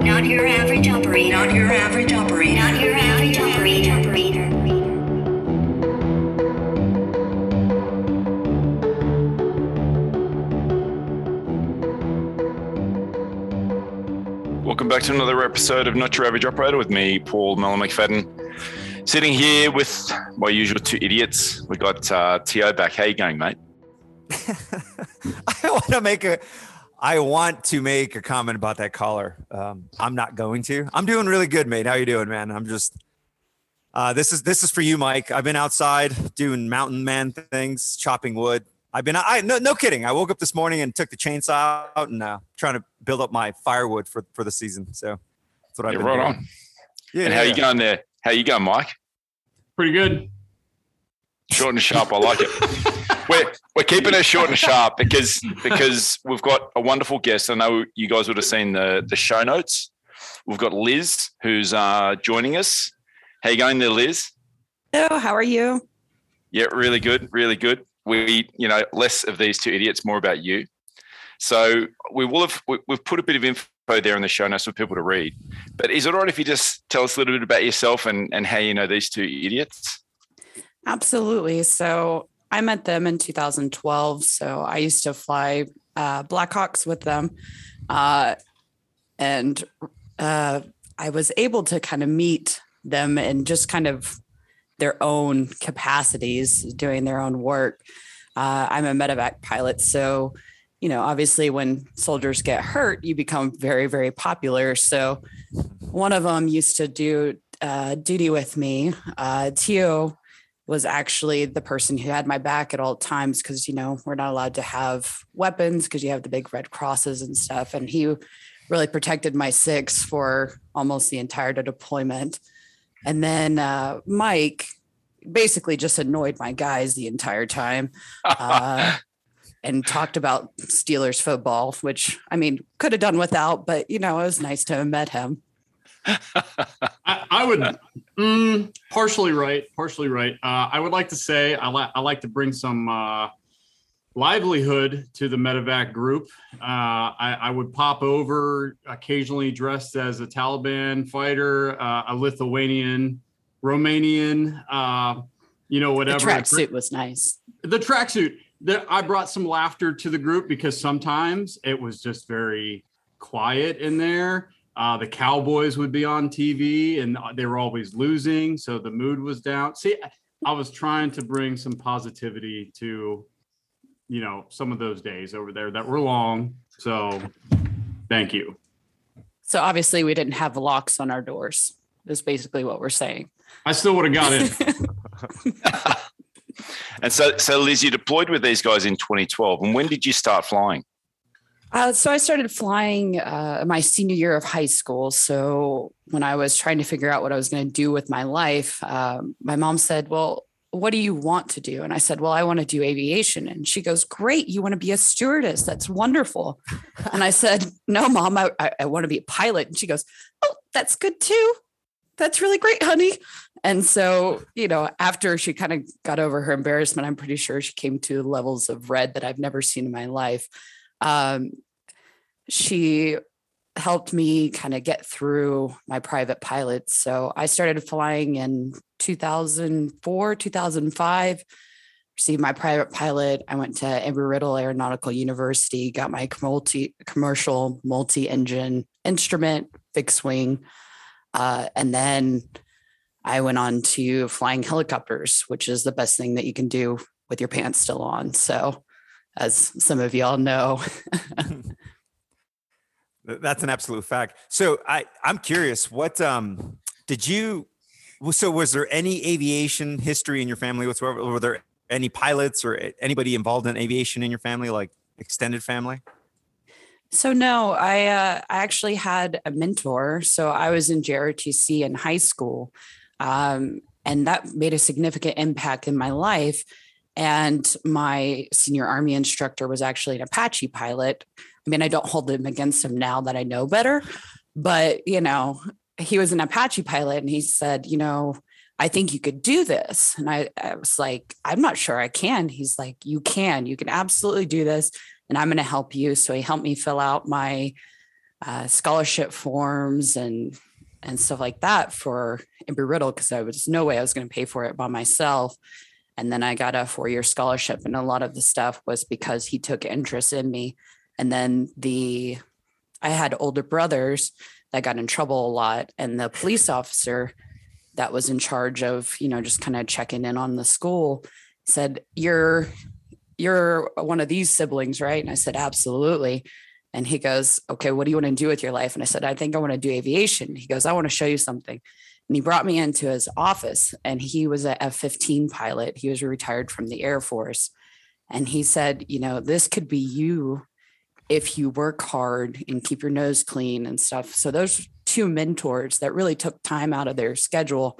Not your average operator. Not your average operator. Not your average operator. Welcome back to another episode of Not Your Average Operator with me, Paul Mellon McFadden. Sitting here with my usual two idiots. We got uh, Tio back. How you going, mate? I want to make a I want to make a comment about that caller. Um, I'm not going to. I'm doing really good, mate. How you doing, man? I'm just uh, this is this is for you, Mike. I've been outside doing mountain man things, chopping wood. I've been I no no kidding. I woke up this morning and took the chainsaw out and uh, trying to build up my firewood for for the season. So that's what I've Yeah, been right doing. on. Yeah, and how yeah. you going there? How you going, Mike? Pretty good. Short and sharp. I like it. we're we're keeping it short and sharp because because we've got a wonderful guest. I know you guys would have seen the the show notes. We've got Liz who's uh, joining us. How are you going there, Liz? Hello, how are you? Yeah, really good, really good. We, you know, less of these two idiots, more about you. So we will have we- we've put a bit of info there in the show notes for people to read. But is it all right if you just tell us a little bit about yourself and and how you know these two idiots? Absolutely. So I met them in 2012. So I used to fly uh, Blackhawks with them. Uh, and uh, I was able to kind of meet them in just kind of their own capacities, doing their own work. Uh, I'm a medevac pilot. So, you know, obviously when soldiers get hurt, you become very, very popular. So one of them used to do uh, duty with me. Uh, Tio was actually the person who had my back at all times because you know we're not allowed to have weapons because you have the big red crosses and stuff. And he really protected my six for almost the entire deployment. And then uh, mike basically just annoyed my guys the entire time uh, and talked about steelers football which i mean could have done without but you know it was nice to have met him I, I would mm, partially right, partially right. Uh, I would like to say I like I like to bring some uh, livelihood to the medevac group. Uh, I, I would pop over occasionally dressed as a Taliban fighter, uh, a Lithuanian, Romanian, uh, you know, whatever. the tracksuit was nice the tracksuit that I brought some laughter to the group because sometimes it was just very quiet in there. Uh, the Cowboys would be on TV and they were always losing, so the mood was down. See, I was trying to bring some positivity to, you know, some of those days over there that were long. So, thank you. So obviously we didn't have locks on our doors. Is basically what we're saying. I still would have got in. And so so Liz, you deployed with these guys in 2012. And when did you start flying? Uh, so I started flying uh, my senior year of high school. So when I was trying to figure out what I was going to do with my life, um, my mom said, "Well, what do you want to do?" And I said, "Well, I want to do aviation." And she goes, "Great, you want to be a stewardess? That's wonderful." and I said, "No, mom, I, I, I want to be a pilot." And she goes, "Oh, that's good too. That's really great, honey." And so, you know, after she kind of got over her embarrassment, I'm pretty sure she came to levels of red that I've never seen in my life. Um, she helped me kind of get through my private pilots. So I started flying in 2004, 2005, received my private pilot. I went to Embry-Riddle Aeronautical University, got my multi commercial multi-engine instrument, fixed wing. Uh, and then I went on to flying helicopters, which is the best thing that you can do with your pants still on. So, as some of y'all know, That's an absolute fact. So I I'm curious, what um did you so was there any aviation history in your family whatsoever? Were there any pilots or anybody involved in aviation in your family, like extended family? So no, I uh, I actually had a mentor. So I was in JROTC in high school, um, and that made a significant impact in my life. And my senior Army instructor was actually an Apache pilot. I mean, I don't hold him against him now that I know better, but you know, he was an Apache pilot, and he said, you know, I think you could do this. And I, I was like, I'm not sure I can. He's like, you can, you can absolutely do this and I'm going to help you. So he helped me fill out my uh, scholarship forms and and stuff like that for Embry Riddle because I was no way I was going to pay for it by myself. And then I got a four year scholarship, and a lot of the stuff was because he took interest in me. And then the I had older brothers that got in trouble a lot, and the police officer that was in charge of you know just kind of checking in on the school said you're you're one of these siblings right? And i said absolutely. And he goes okay what do you want to do with your life? And i said i think i want to do aviation. He goes i want to show you something and he brought me into his office and he was a f-15 pilot. He was retired from the air force. And he said you know this could be you if you work hard and keep your nose clean and stuff. So those two mentors that really took time out of their schedule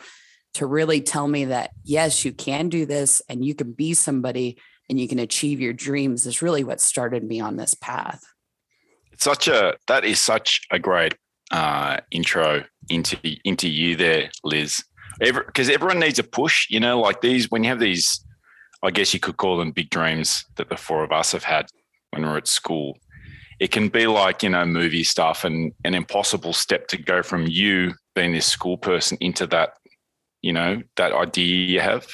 to really tell me that yes you can do this and you can be somebody and you can achieve your dreams is really what started me on this path. It's such a that is such a great uh, intro into into you there liz. Because everyone needs a push you know like these when you have these i guess you could call them big dreams that the four of us have had when we're at school it can be like you know movie stuff and an impossible step to go from you being this school person into that you know that idea you have.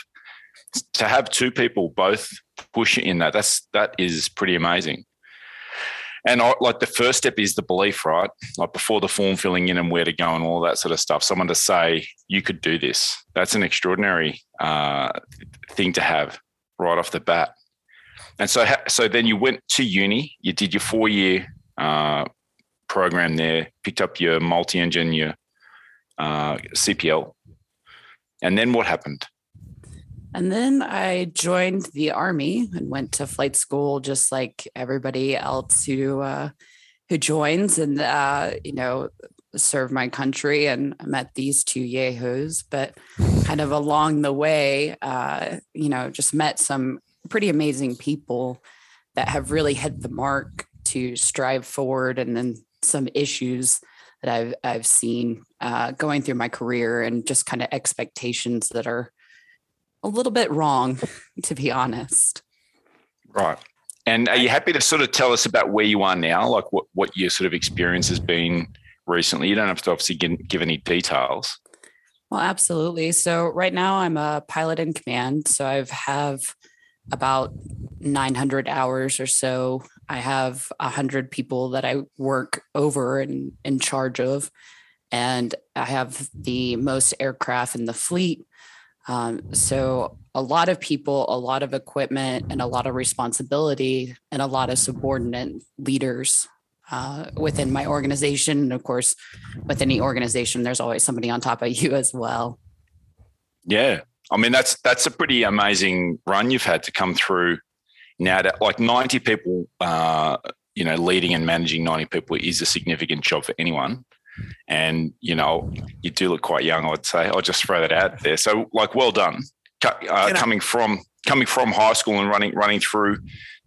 To have two people both push in that that's that is pretty amazing and I, like the first step is the belief right like before the form filling in and where to go and all that sort of stuff someone to say you could do this that's an extraordinary uh, thing to have right off the bat and so, so then you went to uni. You did your four year uh, program there. Picked up your multi engine, your uh, CPL, and then what happened? And then I joined the army and went to flight school, just like everybody else who uh, who joins, and uh, you know, serve my country. And I met these two yahoos, but kind of along the way, uh, you know, just met some pretty amazing people that have really hit the mark to strive forward and then some issues that I've I've seen uh, going through my career and just kind of expectations that are a little bit wrong, to be honest. Right. And are you happy to sort of tell us about where you are now, like what, what your sort of experience has been recently? You don't have to obviously give, any details. Well, absolutely. So right now I'm a pilot in command. So I've have about 900 hours or so. I have 100 people that I work over and in charge of. And I have the most aircraft in the fleet. Um, so, a lot of people, a lot of equipment, and a lot of responsibility, and a lot of subordinate leaders uh, within my organization. And of course, with any organization, there's always somebody on top of you as well. Yeah, I mean, that's that's a pretty amazing run you've had to come through. Now, that like ninety people, uh, you know, leading and managing ninety people is a significant job for anyone. And you know, you do look quite young. I would say. I'll just throw that out there. So, like, well done, uh, coming from coming from high school and running running through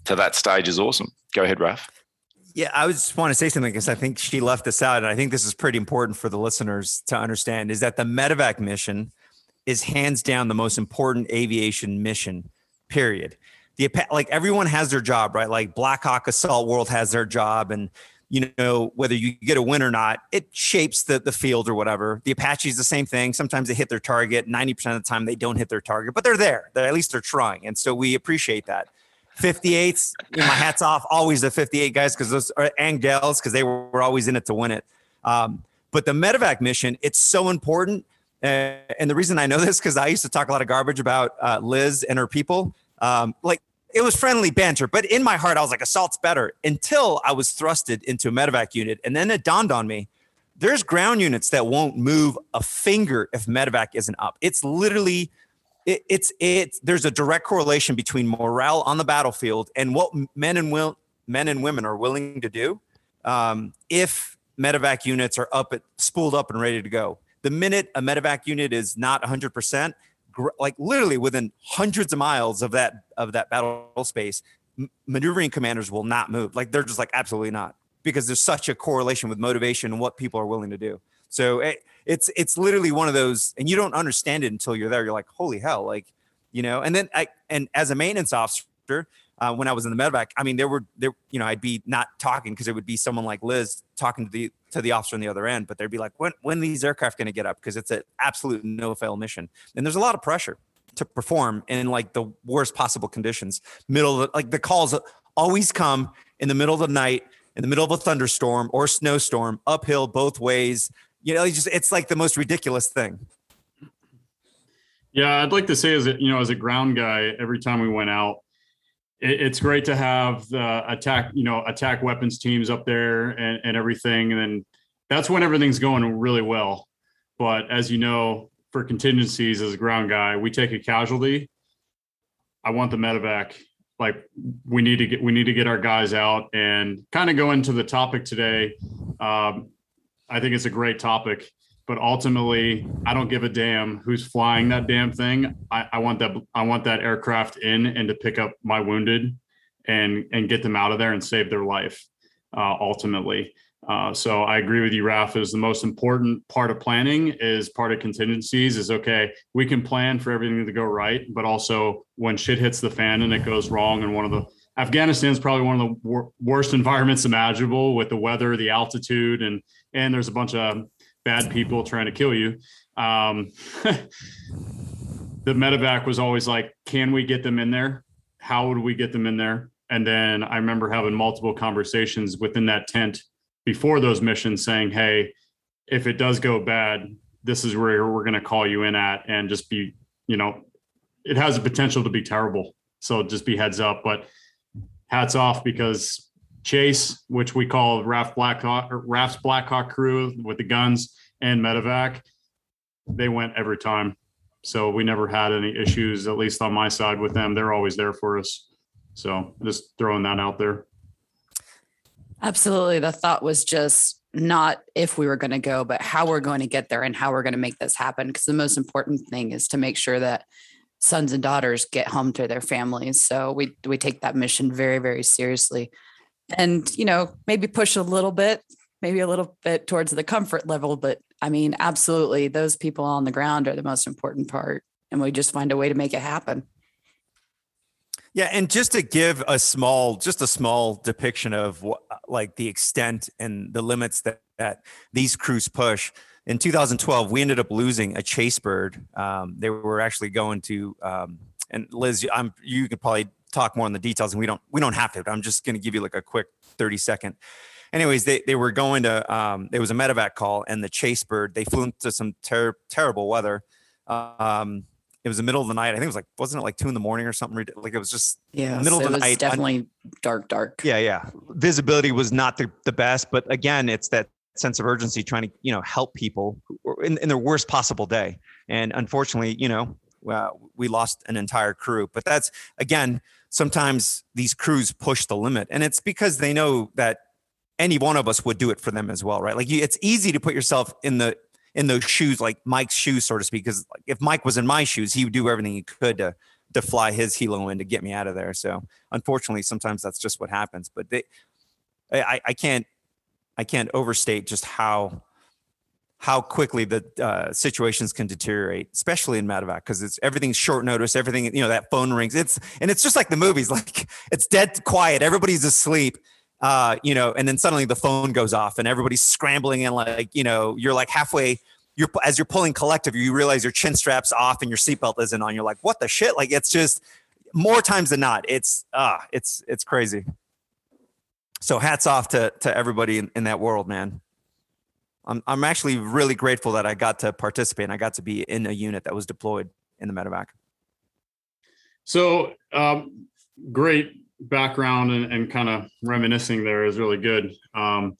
to that stage is awesome. Go ahead, Raf. Yeah, I just want to say something because I think she left this out, and I think this is pretty important for the listeners to understand. Is that the medevac mission is hands down the most important aviation mission, period. The like everyone has their job, right? Like Black Hawk Assault World has their job, and you know whether you get a win or not, it shapes the the field or whatever. The Apaches the same thing. Sometimes they hit their target. Ninety percent of the time they don't hit their target, but they're there. They're, at least they're trying, and so we appreciate that. 58s, you know, my hats off, always the 58 guys because those are and gals because they were, were always in it to win it. Um, but the medevac mission, it's so important and the reason I know this because I used to talk a lot of garbage about uh, Liz and her people. Um, like it was friendly banter, but in my heart, I was like, assault's better until I was thrusted into a medevac unit. And then it dawned on me there's ground units that won't move a finger if medevac isn't up. It's literally, it, it's, it's, there's a direct correlation between morale on the battlefield and what men and will, men and women are willing to do um, if medevac units are up, at, spooled up and ready to go the minute a medevac unit is not 100%, like literally within hundreds of miles of that of that battle space, maneuvering commanders will not move. Like they're just like absolutely not because there's such a correlation with motivation and what people are willing to do. So it, it's it's literally one of those, and you don't understand it until you're there. You're like, holy hell, like you know. And then I and as a maintenance officer, uh, when I was in the medevac. I mean, there were there, you know, I'd be not talking because it would be someone like Liz talking to the to the officer on the other end, but they'd be like, when when these aircraft going to get up? Because it's an absolute no fail mission, and there's a lot of pressure to perform in like the worst possible conditions. Middle of the, like the calls always come in the middle of the night, in the middle of a thunderstorm or snowstorm, uphill both ways. You know, it's just it's like the most ridiculous thing. Yeah, I'd like to say as a you know as a ground guy, every time we went out, it, it's great to have the attack you know attack weapons teams up there and, and everything, and then that's when everything's going really well. But as you know, for contingencies as a ground guy, we take a casualty. I want the medevac. Like we need to get we need to get our guys out and kind of go into the topic today. Um, I think it's a great topic but ultimately i don't give a damn who's flying that damn thing. I, I, want that i want that aircraft in and to pick up my wounded and and get them out of there and save their life uh, ultimately. Uh, so i agree with you raf is the most important part of planning is part of contingencies is okay we can plan for everything to go right but also when shit hits the fan and it goes wrong and one of the Afghanistan is probably one of the wor- worst environments imaginable with the weather, the altitude, and and there's a bunch of bad people trying to kill you. Um, the medevac was always like, can we get them in there? How would we get them in there? And then I remember having multiple conversations within that tent before those missions saying, hey, if it does go bad, this is where we're going to call you in at and just be, you know, it has the potential to be terrible. So just be heads up. But hats off because Chase, which we call RAF Blackhawk, RAF's Blackhawk crew with the guns and medevac, they went every time. So we never had any issues, at least on my side with them. They're always there for us. So just throwing that out there. Absolutely. The thought was just not if we were going to go, but how we're going to get there and how we're going to make this happen. Because the most important thing is to make sure that sons and daughters get home to their families. So we we take that mission very, very seriously and you know maybe push a little bit maybe a little bit towards the comfort level but i mean absolutely those people on the ground are the most important part and we just find a way to make it happen. Yeah and just to give a small just a small depiction of what like the extent and the limits that that these crews push in 2012 we ended up losing a chase bird. Um, they were actually going to um, and liz i'm you could probably talk more on the details and we don't we don't have to but i'm just going to give you like a quick 30 second. Anyways they, they were going to um, there was a medevac call and the chase bird they flew into some ter- terrible weather. Um, it was the middle of the night. I think it was like wasn't it like two in the morning or something like it was just yeah middle of the night definitely dark dark. Yeah yeah. Visibility was not the, the best but again it's that sense of urgency trying to you know help people in, in their worst possible day. And unfortunately you know uh, we lost an entire crew but that's again sometimes these crews push the limit and it's because they know that any one of us would do it for them as well right? Like you, it's easy to put yourself in the in those shoes like mike's shoes so to speak because if mike was in my shoes he would do everything he could to to fly his helo in to get me out of there. So unfortunately sometimes that's just what happens but they i i can't i can't overstate just how how quickly the uh, situations can deteriorate, especially in medevac, because it's everything's short notice. Everything, you know, that phone rings. It's and it's just like the movies, like it's dead quiet. Everybody's asleep, uh, you know, and then suddenly the phone goes off and everybody's scrambling and like, you know, you're like halfway. You're as you're pulling collective, you realize your chin straps off and your seatbelt isn't on. You're like, what the shit? Like it's just more times than not. It's ah, uh, it's it's crazy. So hats off to to everybody in, in that world, man. I'm I'm actually really grateful that I got to participate and I got to be in a unit that was deployed in the medevac. So um, great background and, and kind of reminiscing there is really good. Um,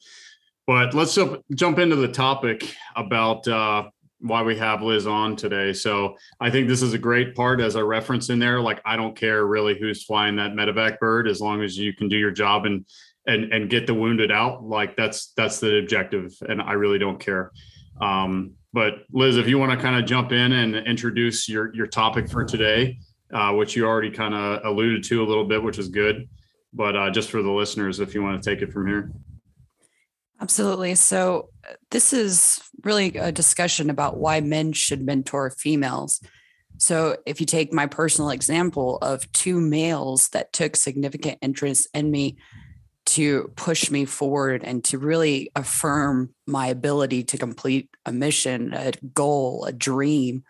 but let's jump jump into the topic about uh, why we have Liz on today. So I think this is a great part as a reference in there. Like I don't care really who's flying that medevac bird as long as you can do your job and and and get the wounded out like that's that's the objective and i really don't care. Um, but liz if you want to kind of jump in and introduce your your topic for today uh, which you already kind of alluded to a little bit which is good but uh, just for the listeners if you want to take it from here. Absolutely. So uh, this is really a discussion about why men should mentor females. So, if you take my personal example of two males that took significant interest in me to push me forward and to really affirm my ability to complete a mission, a goal, a dream,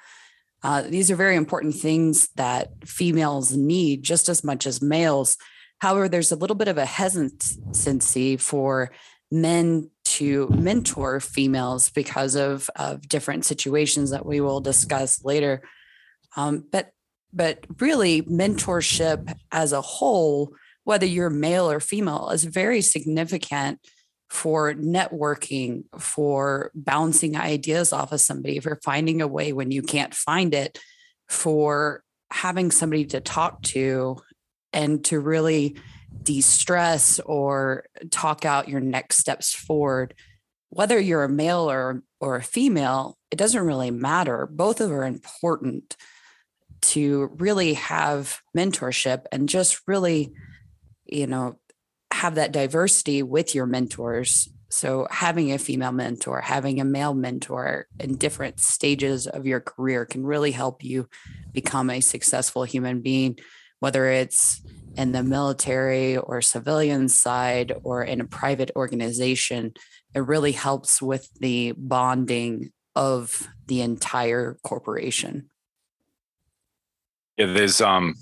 uh, these are very important things that females need just as much as males. However, there's a little bit of a hesitancy for men to mentor females because of, of different situations that we will discuss later. Um, but but really, mentorship as a whole, whether you're male or female, is very significant for networking, for bouncing ideas off of somebody, for finding a way when you can't find it, for having somebody to talk to and to really de-stress or talk out your next steps forward. Whether you're a male or or a female it doesn't really matter. Both of are important to really have mentorship and just really you know have that diversity with your mentors so having a female mentor having a male mentor in different stages of your career can really help you become a successful human being whether it's in the military or civilian side or in a private organization, it really helps with the bonding of the entire corporation. Yeah, there's um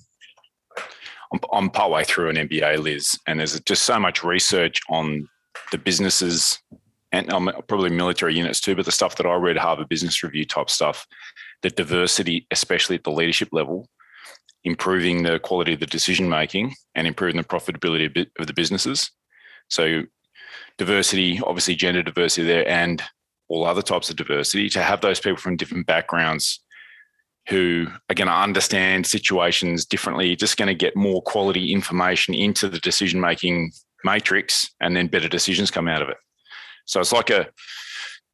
I'm, I'm partway through an MBA, Liz, and there's just so much research on the businesses and um, probably military units too, but the stuff that I read, Harvard Business Review type stuff, the diversity, especially at the leadership level, improving the quality of the decision making and improving the profitability of the businesses. So, diversity, obviously, gender diversity there, and all other types of diversity to have those people from different backgrounds who are going to understand situations differently, just going to get more quality information into the decision making matrix, and then better decisions come out of it. So it's like a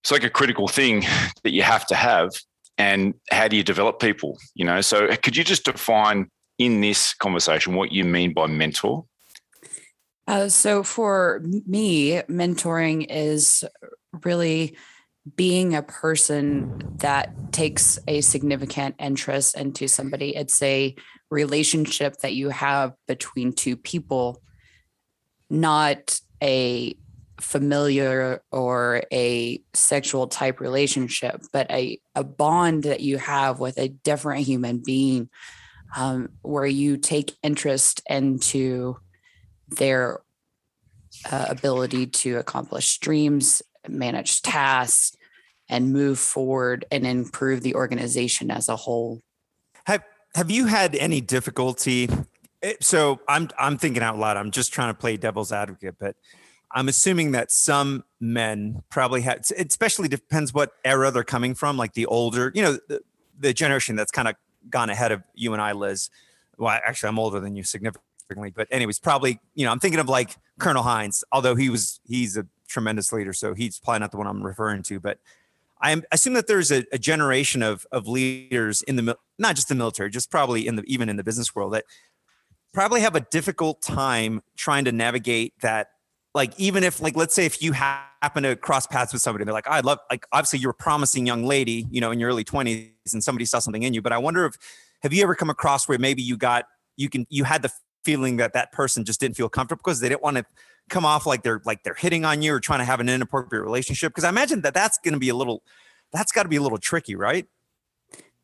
it's like a critical thing that you have to have and how do you develop people you know so could you just define in this conversation what you mean by mentor uh, so for me mentoring is really being a person that takes a significant interest into somebody it's a relationship that you have between two people not a familiar or a sexual type relationship, but a, a bond that you have with a different human being um, where you take interest into their uh, ability to accomplish dreams, manage tasks, and move forward and improve the organization as a whole. Have Have you had any difficulty? Eh, so I'm I'm thinking out loud. I'm just trying to play devil's advocate, but I'm assuming that some men probably had, it especially depends what era they're coming from, like the older, you know, the, the generation that's kind of gone ahead of you and I, Liz. Well, actually, I'm older than you significantly, but anyways, probably, you know, I'm thinking of like Colonel Hines, although he was, he's a tremendous leader. So he's probably not the one I'm referring to, but I assume that there's a, a generation of, of leaders in the, not just the military, just probably in the, even in the business world that probably have a difficult time trying to navigate that like even if like let's say if you happen to cross paths with somebody they're like i love like obviously you're a promising young lady you know in your early 20s and somebody saw something in you but i wonder if have you ever come across where maybe you got you can you had the feeling that that person just didn't feel comfortable because they didn't want to come off like they're like they're hitting on you or trying to have an inappropriate relationship because i imagine that that's going to be a little that's got to be a little tricky right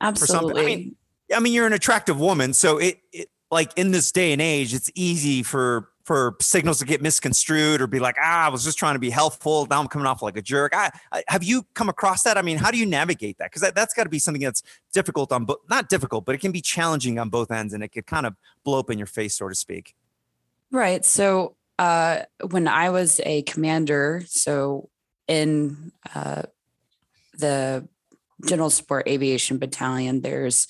absolutely I mean, I mean you're an attractive woman so it, it like in this day and age it's easy for for signals to get misconstrued or be like, ah, I was just trying to be helpful. Now I'm coming off like a jerk. I, I have you come across that? I mean, how do you navigate that? Because that, that's got to be something that's difficult on both, not difficult, but it can be challenging on both ends and it could kind of blow up in your face, so to speak. Right. So uh, when I was a commander, so in uh, the General Support Aviation Battalion, there's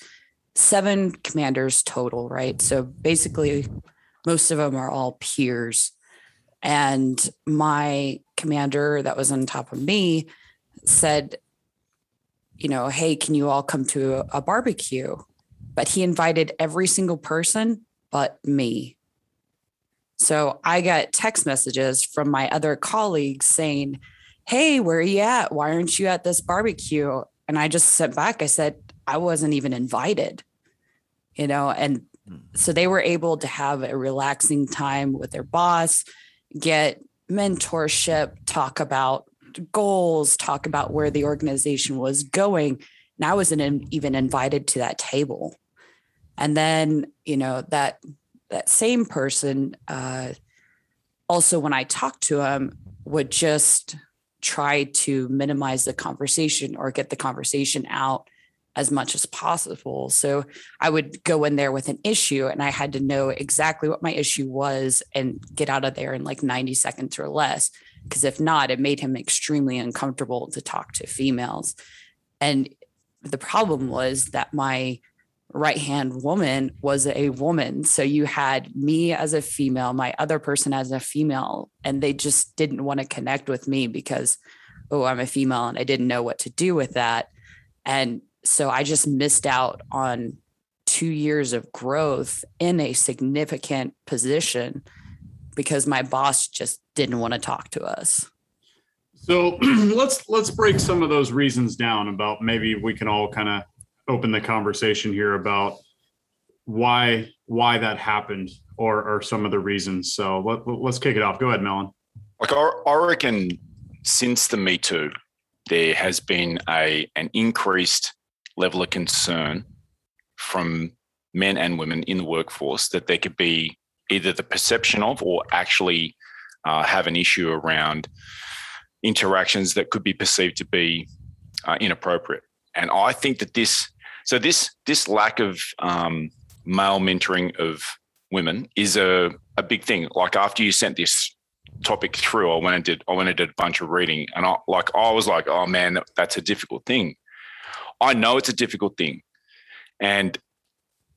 seven commanders total, right? So basically, most of them are all peers. And my commander that was on top of me said, you know, hey, can you all come to a, barbecue? But he invited every single person but me. So I got text messages from my other colleagues saying, Hey, where are you at? Why aren't you at this barbecue? And I just sent back, I said, I wasn't even invited. you know, and hmm. so they were able to have a relaxing time with their boss, get mentorship, talk about goals, talk about where the organization was going. And I wasn't even invited to that table. And then, you know, that that same person uh, also when I talked to him would just try to minimize the conversation or get the conversation out as much as possible. So I would go in there with an issue and I had to know exactly what my issue was and get out of there in like 90 seconds or less. Because if not, it made him extremely uncomfortable to talk to females. And the problem was that my right hand woman was a woman. So you had me as a female, my other person as a female, and they just didn't want to connect with me because, oh, I'm a female and I didn't know what to do with that. And so I just missed out on two years of growth in a significant position because my boss just didn't want to talk to us. So let's let's break some of those reasons down about maybe we can all kind of open the conversation here about why why that happened or or some of the reasons. So let, let's kick it off. Go ahead, Melon. Like I, reckon since the Me Too, there has been a an increased level of concern from men and women in the workforce that there could be either the perception of or actually uh, have an issue around interactions that could be perceived to be uh, inappropriate. And I think that this, so this this lack of um, male mentoring of women is a, a big thing. Like after you sent this topic through, I went and did I went and did a bunch of reading, and I like I was like, oh man, that's a difficult thing. I know it's a difficult thing, and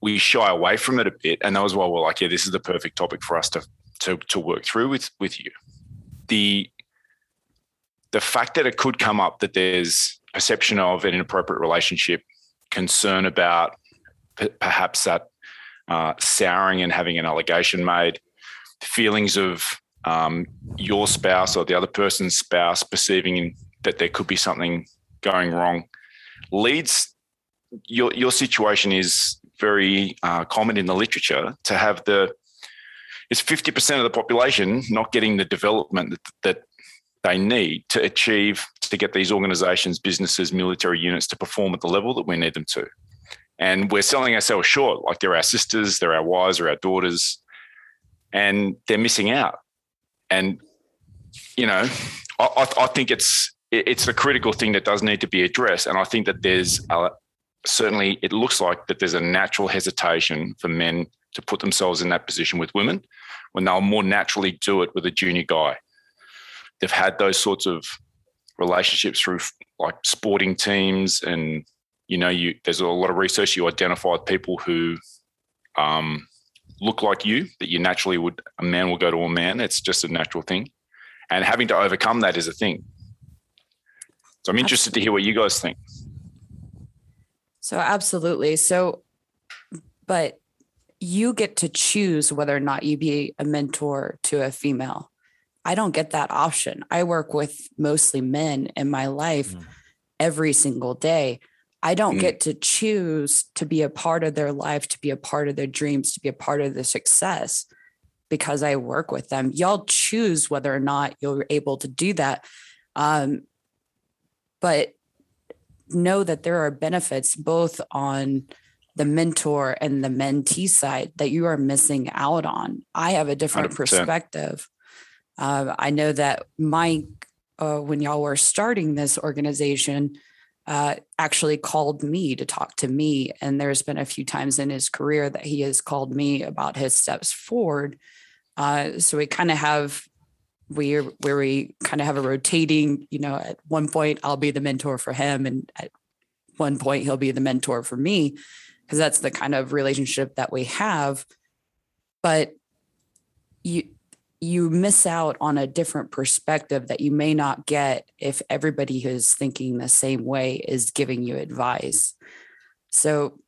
we shy away from it a bit. And that was why we're like, yeah, this is the perfect topic for us to to to work through with with you. The the fact that it could come up that there's perception of an inappropriate relationship, concern about p- perhaps that uh, souring and having an allegation made, feelings of um, your spouse or the other person's spouse perceiving that there could be something going wrong leads your your situation is very uh, common in the literature to have the it's 50% of the population not getting the development that, that they need to achieve to get these organizations, businesses, military units to perform at the level that we need them to. And we're selling ourselves short, like they're our sisters, they're our wives, or our daughters, and they're missing out. And you know, I, I think it's it's a critical thing that does need to be addressed. And I think that there's a, certainly it looks like that there's a natural hesitation for men to put themselves in that position with women when they'll more naturally do it with a junior guy. They've had those sorts of relationships through like sporting teams and you know you there's a lot of research you identify people who um, look like you that you naturally would a man will go to a man it's just a natural thing and having to overcome that is a thing so i'm interested to hear what you guys think So absolutely. So, but you get to choose whether or not you be a mentor to a female. I don't get that option. I work with mostly men in my life Mm. every single day. I don't Mm. get to choose to be a part of their life, to be a part of their dreams, to be a part of their success because I work with them. Y'all choose whether or not you're able to do that. Um, but know that there are benefits both on the mentor and the mentee side that you are missing out on. I have a different 100%. perspective. Uh, I know that Mike, uh, when y'all were starting this organization, uh, actually called me to talk to me. And there's been a few times in his career that he has called me about his steps forward. Uh, so we kind of have we where we kind of have a rotating, you know, at one point I'll be the mentor for him and at one point he'll be the mentor for me because that's the kind of relationship that we have. But you you miss out on a different perspective that you may not get if everybody who's thinking the same way is giving you advice. So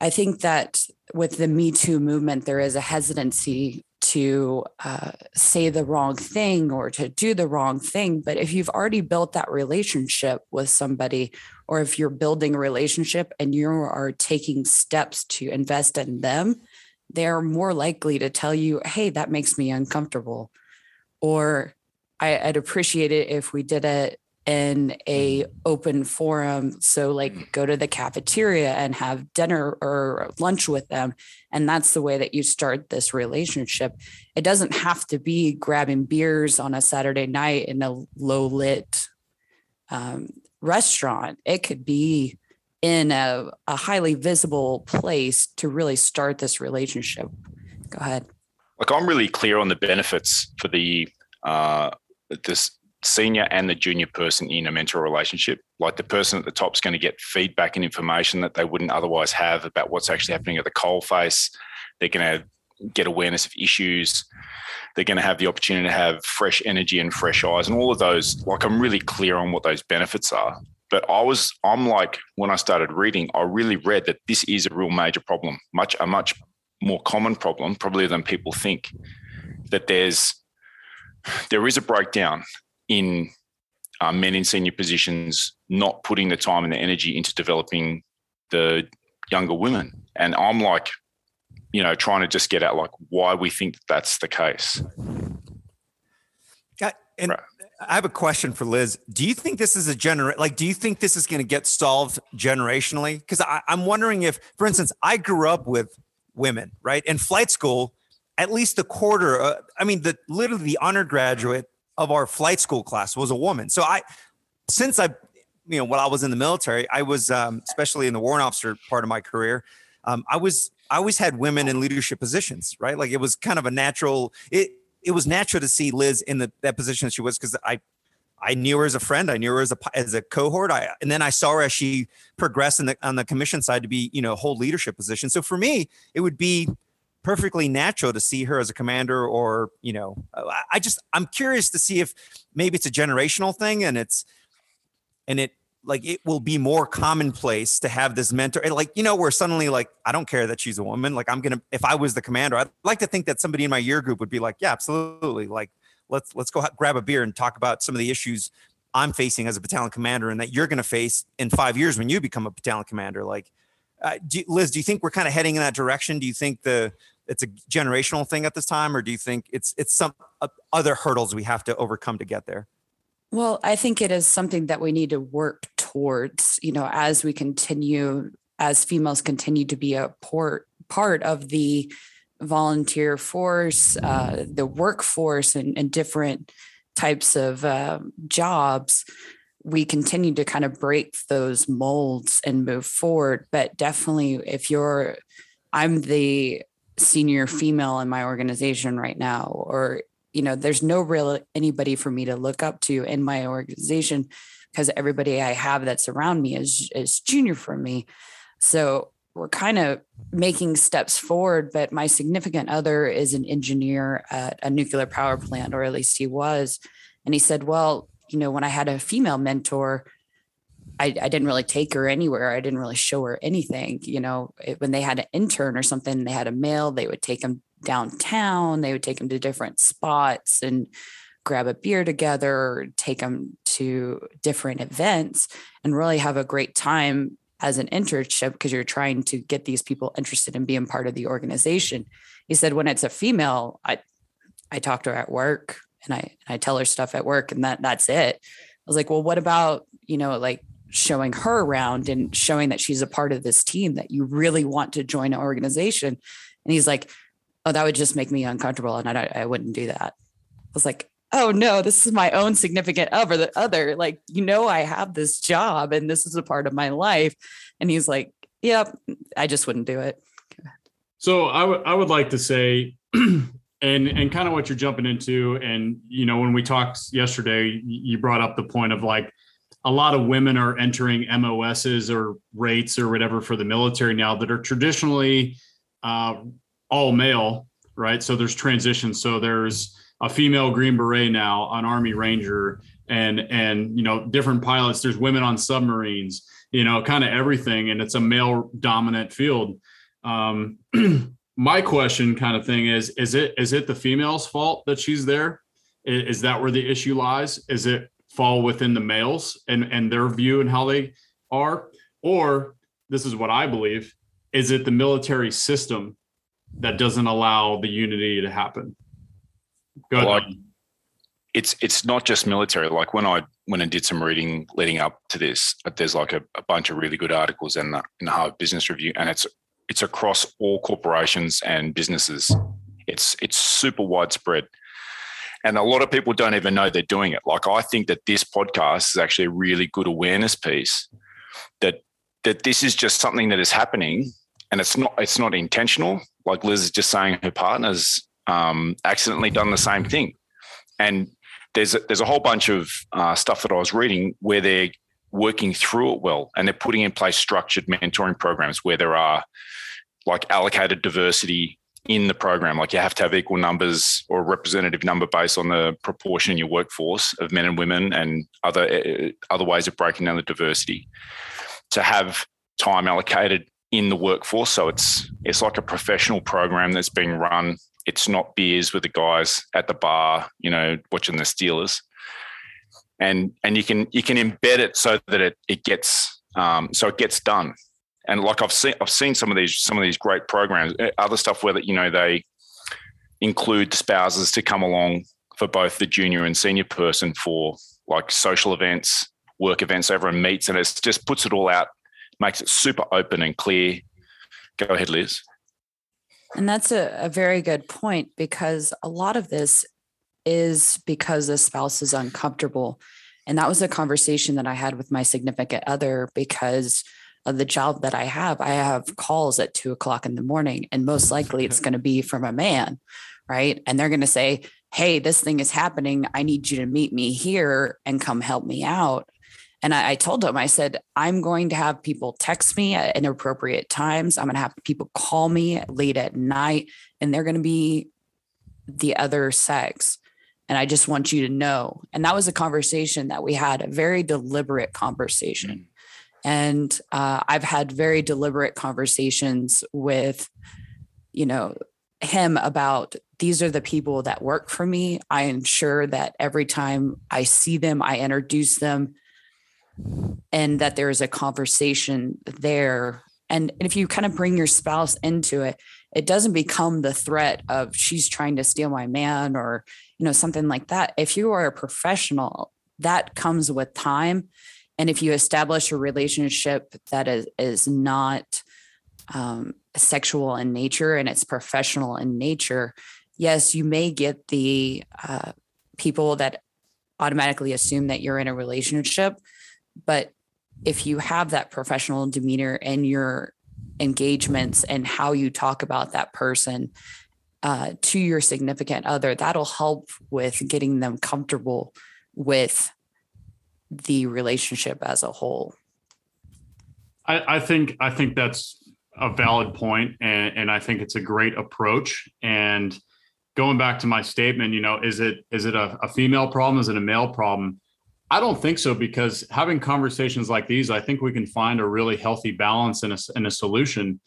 I think that with the Me Too movement, there is a hesitancy to uh, say the wrong thing or to do the wrong thing. But if you've already built that relationship with somebody, or if you're building a relationship and you are taking steps to invest in them, they're more likely to tell you, hey, that makes me uncomfortable. Or I, would appreciate it if we did it in a open forum so like Mm. go to the cafeteria and have dinner or lunch with them and that's the way that you start this relationship it doesn't have to be grabbing beers on a saturday night in a low lit um, restaurant it could be in a, a highly visible place to really start this relationship go ahead like I'm really clear on the benefits for the uh, this senior and the junior person in a mentor relationship. Like the person at the top is going to get feedback and information that they wouldn't otherwise have about what's actually happening at the coal face. They're going to get awareness of issues. They're going to have the opportunity to have fresh energy and fresh eyes and all of those. Like I'm really clear on what those benefits are. But I was, I'm like, when I started reading, I really read that this is a real major problem, much a much more common problem, probably than people think. That there's there is a breakdown in uh, men in senior positions not putting the time and the energy into developing the younger women. And I'm like, you know, trying to just get at like why we think that's the case. Yeah, and Right. I have a question for Liz. Do you think this is a gener like? Do you think this is going to get solved generationally? Because I'm wondering if, for instance, I grew up with women, right? In flight school, at least a quarter. Uh, I mean, the literally the honor graduate of our flight school class was a woman. So I, since I, you know, while I was in the military, I was, um, especially in the warrant officer part of my career, um, I was, I always had women in leadership positions, right? Like it was kind of a natural. It it was natural to see Liz in the that position that she was because I I knew her as a friend. I knew her as a as a cohort. I and then I saw her as she progressed in the on the commission side to be you know hold leadership position. So for me, it would be perfectly natural to see her as a commander or you know I- I just I'm curious to see if maybe it's a generational thing and it's and it like it will be more commonplace to have this mentor and like you know where suddenly like I don't care that she's a woman like I'm gonna if I was the commander I'd like to think that somebody in my year group would be like yeah absolutely like let's let's go grab a beer and talk about some of the issues I'm facing as a battalion commander and that you're to face in five years when you become a battalion commander. Like, uh, do, Liz, do you think we're kind of heading in that direction? Do you think the it's a generational thing at this time, or do you think it's it's some uh, other hurdles we have to overcome to get there? Well, I think it is something that we need to work towards, you know, as we continue, as females continue to be a port, part of the volunteer force, uh, the workforce, and, and different types of um jobs. We continue to kind of break those molds and move forward. But definitely, if you're, I'm the senior female in my organization right now, or you know there's no real anybody for me to look up to in my organization because everybody i have that's around me is is junior for me so we're kind of making steps forward but my significant other is an engineer at a nuclear power plant or at least he was and he said well you know when i had a female mentor I, I didn't really take her anywhere. I didn't really show her anything. You know, it- when they had an intern or something, they had a male, they would take him downtown, they would take him to different spots and grab a beer together, take them to different events and really have a great time as an internship because you're trying to get these people interested in being part of the organization. He said, when it's a female, I I talk to her at work and I I tell her stuff at work and that that's it. I was like, well, what about, you know, like showing her around and showing that she's a part of this team that you really want to join an organization. And he's like, oh, that would just make me uncomfortable. And I, I wouldn't do that. I was like, oh no, this is my own significant other, the other, like, you know, I have this job and this is a part of my life. And he's like, yep, I just wouldn't do it. So I would I would like to say, and and kind of what you're jumping into, and you know when we talked yesterday, you brought up the point of like a lot of women are entering MOSs or rates or whatever for the military now that are traditionally uh, all male, right? So there's transition. So there's a female Green Beret now, an Army Ranger, and and you know different pilots. There's women on submarines, you know, kind of everything, and it's a male dominant field. Um, my question kind of thing is is it is it the female's fault that she's there? Is, is, that where the issue lies is it fall within the males and and their view and how they are or this is what i believe is it the military system that doesn't allow the unity to happen go ahead it's it's not just military. Like when I went and did some reading leading up to this, uh, there's like a, a bunch of really good articles in the in the Harvard Business Review, and it's it's across all corporations and businesses. It's it's super widespread, and a lot of people don't even know they're doing it. Like I think that this podcast is actually a really good awareness piece that that this is just something that is happening, and it's not it's not intentional. Like Liz is just saying, her partner's um, accidentally done the same thing, and there's a, there's a whole bunch of uh, stuff that I was reading where they're working through it well, and they're putting in place structured mentoring programs where there are like allocated diversity in the program. Like you have to have equal numbers or representative number based on the proportion in your workforce of men and women, and other uh, other ways of breaking down the diversity. To have time allocated in the workforce, so it's it's like a professional program that's being run it's not beers with the guys at the bar, you know, watching the Steelers. And and you can you can embed it so that it it gets um, so it gets done. And like I've seen I've seen some of these some of these great programs, eh, other stuff where that you know they include spouses to come along for both the junior and senior person for like social events, work events, everyone meets, and it just puts it all out, makes it super open and clear. Go ahead, Liz. And that's a, a very good point because a lot of this is because the spouse is uncomfortable. And that was a conversation that I had with my significant other because of the job that I have. I have calls at two o'clock in the morning, and most likely it's going to be from a man, right? And they're going to say, Hey, this thing is happening. I need you to meet me here and come help me out. And I, I told him, I said, I'm going to have people text me at inappropriate times. I'm going to have people call me late at night, and they're going to be the other sex. And I just want you to know. And that was a conversation that we had, a very deliberate conversation. And uh, I've had very deliberate conversations with, you know, him about these are the people that work for me. I ensure that every time I see them, I introduce them and that there is a conversation there. And if you kind of bring your spouse into it, it doesn't become the threat of she's trying to steal my man or, you know, something like that. If you are a professional, that comes with time. And if you establish a relationship that is, is not um, sexual in nature and it's professional in nature, yes, you may get the uh, people that automatically assume that you're in a relationship. But if you have that professional demeanor in your engagements and how you talk about that person uh, to your significant other, that'll help with getting them comfortable with the relationship as a whole. I, I think I think that's a valid point, and, and I think it's a great approach. And going back to my statement, you know, is it is it a, a female problem? Is it a male problem? I don't think so because having conversations like these, I think we can find a really healthy balance and a, and a solution.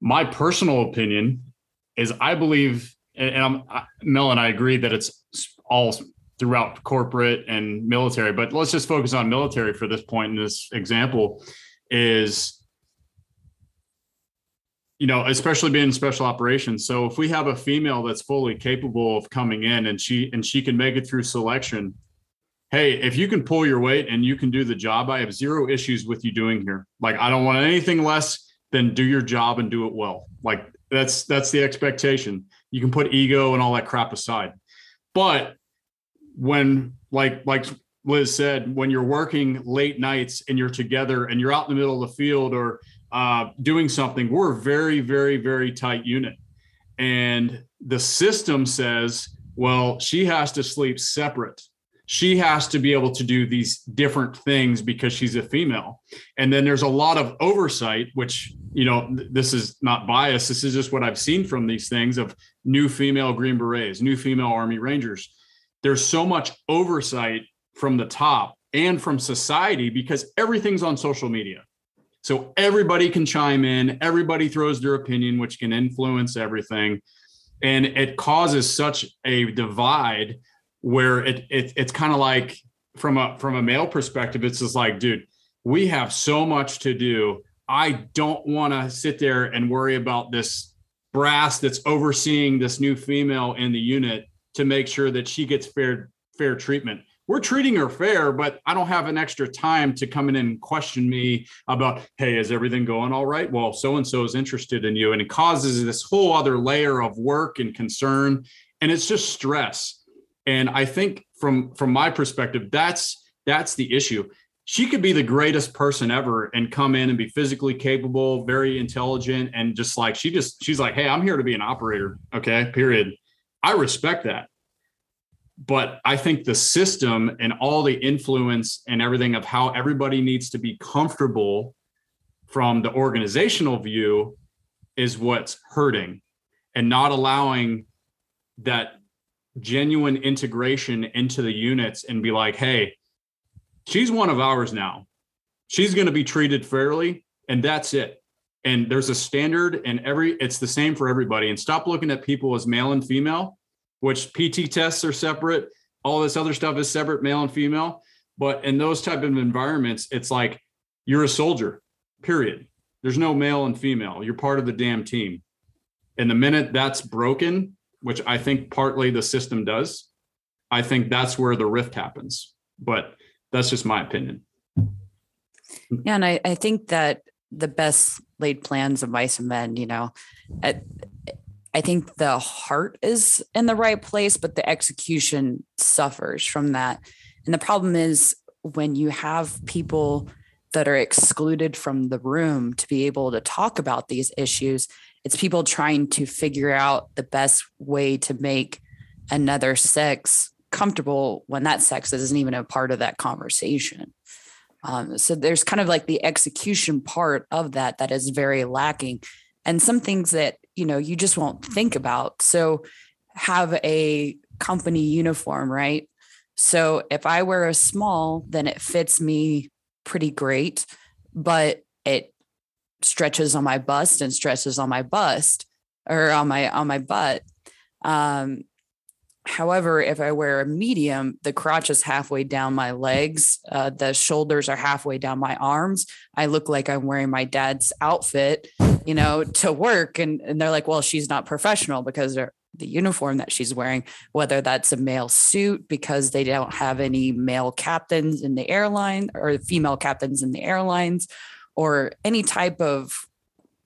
My personal opinion is I believe, and I'm, Mel and I agree that it's all throughout corporate and military, but let's just focus on military for this point in this example is you know especially being special operations so if we have a female that's fully capable of coming in and she and she can make it through selection hey if you can pull your weight and you can do the job i have zero issues with you doing here. Like i don't want anything less than do your job and do it well. Like that's that's the expectation. You can put ego and all that crap aside. But when like like liz said when you're working late nights and you're together and you're out in the middle of the field or uh, doing something we're a very very very tight unit. And the system says well she has to sleep separate she has to be able to do these different things because she's a female. And then there's a lot of oversight which you know this is not bias. This is just what i've seen from these things of new female green berets new female army rangers. There's so much oversight from the top and from society because everything's on social media. So everybody can chime in, everybody throws their opinion, which can influence everything. And it causes such a divide where it, it it's kind of like from a from a male perspective, it's just like, dude, we have so much to do. I don't want to sit there and worry about this brass that's overseeing this new female in the unit to make sure that she gets fair fair treatment we're treating her fair, but I don't have an extra time to come in and question me about, hey, is everything going all right? Well, so and so is interested in you. And it causes this whole other layer of work and concern. And it's just stress. And I think from from my perspective, that's that's the issue. She could be the greatest person ever and come in and be physically capable, very intelligent, and just like she just she's like, hey, I'm here to be an operator. Okay, period. I respect that but I think the system and all the influence and everything of how everybody needs to be comfortable from the organizational view is what's hurting and not allowing that genuine integration into the units and be like, hey, she's one of ours now. She's going to be treated fairly, and that's it. And there's a standard, and every it's the same for everybody. And stop looking at people as male and female which PT tests are separate. All this other stuff is separate, male and female. But in those type of environments, it's like you're a soldier, period. There's no male and female. You're part of the damn team. And the minute that's broken, which I think partly the system does, I think that's where the rift happens. But that's just my opinion. Yeah, and I, I think that the best laid plans of mice and men, you know, at, I think the heart is in the right place, but the execution suffers from that. And the problem is when you have people that are excluded from the room to be able to talk about these issues, it's people trying to figure out the best way to make another sex comfortable when that sex isn't even a part of that conversation. Um, so there's kind of like the execution part of that that is very lacking and some things that you know you just won't think about so have a company uniform right so if i wear a small then it fits me pretty great but it stretches on my bust and stretches on my bust or on my on my butt um However, if I wear a medium, the crotch is halfway down my legs, uh, the shoulders are halfway down my arms. I look like I'm wearing my dad's outfit, you know, to work. And, and they're like, well, she's not professional because the uniform that she's wearing, whether that's a male suit because they don't have any male captains in the airline or female captains in the airlines, or any type of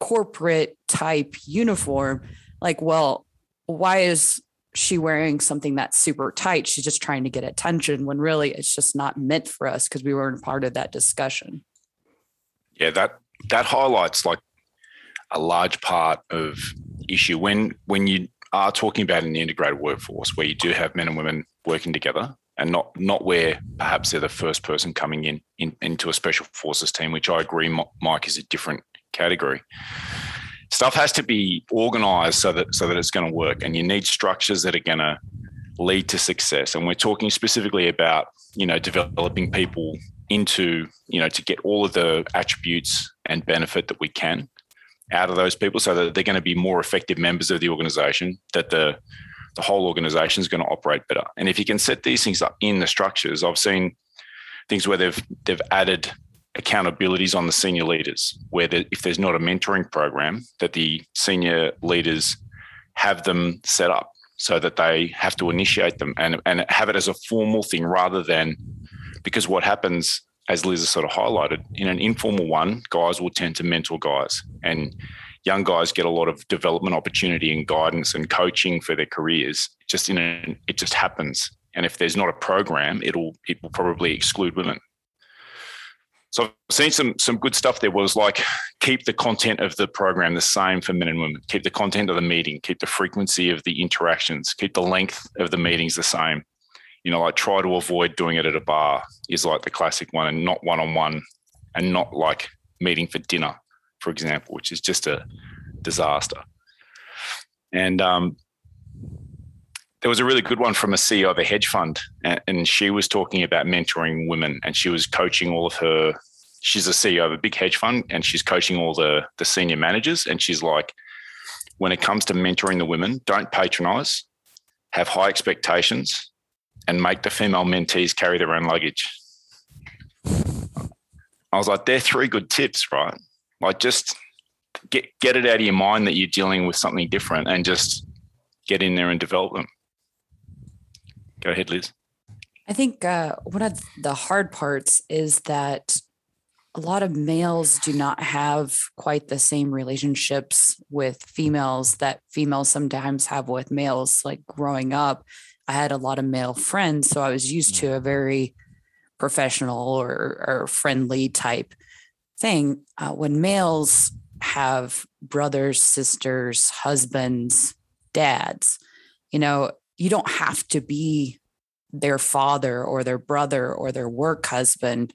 corporate type uniform. Like, well, why is she wearing something that's super tight she's just trying to get attention when really it's just not meant for us because we weren't part of that discussion yeah that that highlights like a large part of issue when when you are talking about an integrated workforce where you do have men and women working together and not not where perhaps they're the first person coming in, in into a special forces team which i agree mike is a different category. Stuff has to be organized so that so that it's going to work and you need structures that are going to lead to success. And we're talking specifically about you know developing people into you know to get all of the attributes and benefit that we can out of those people so that they're going to be more effective members of the organization that the the whole organization is going to operate better. And if you can set these things up in the structures i've seen things where they've they've added accountabilities on the senior leaders, where the, if there's not a mentoring program, that the senior leaders have them set up so that they have to initiate them and, and have it as a formal thing rather than because what happens, as Liz has sort of highlighted, in an informal one, guys will tend to mentor guys. And young guys get a lot of development opportunity and guidance and coaching for their careers. Just in a, it just happens. And if there's not a program, it'll it will probably exclude women so I've seen some some good stuff there was like keep the content of the program the same for men and women, keep the content of the meeting, keep the frequency of the interactions, keep the length of the meetings the same. You know, like try to avoid doing it at a bar is like the classic one and not one on one and not like meeting for dinner, for example, which is just a disaster. And um, there was a really good one from a CEO of a hedge fund, and, she was talking about mentoring women, and she was coaching all of her she's a CEO of a big hedge fund and she's coaching all the the senior managers. And she's like, when it comes to mentoring the women, don't patronize, have high expectations, and make the female mentees carry their own luggage. I was like, they're three good tips, right? Like just get get it out of your mind that you're dealing with something different and just get in there and develop them. Go ahead, Liz. I think uh, one of the hard parts is that a lot of males do not have quite the same relationships with females that females sometimes have with males. Like growing up, I had a lot of male friends, so I was used to a very professional or, or friendly type thing. Uh, when males have brothers, sisters, husbands, dads, you know, you don't have to be their father or their brother or their work husband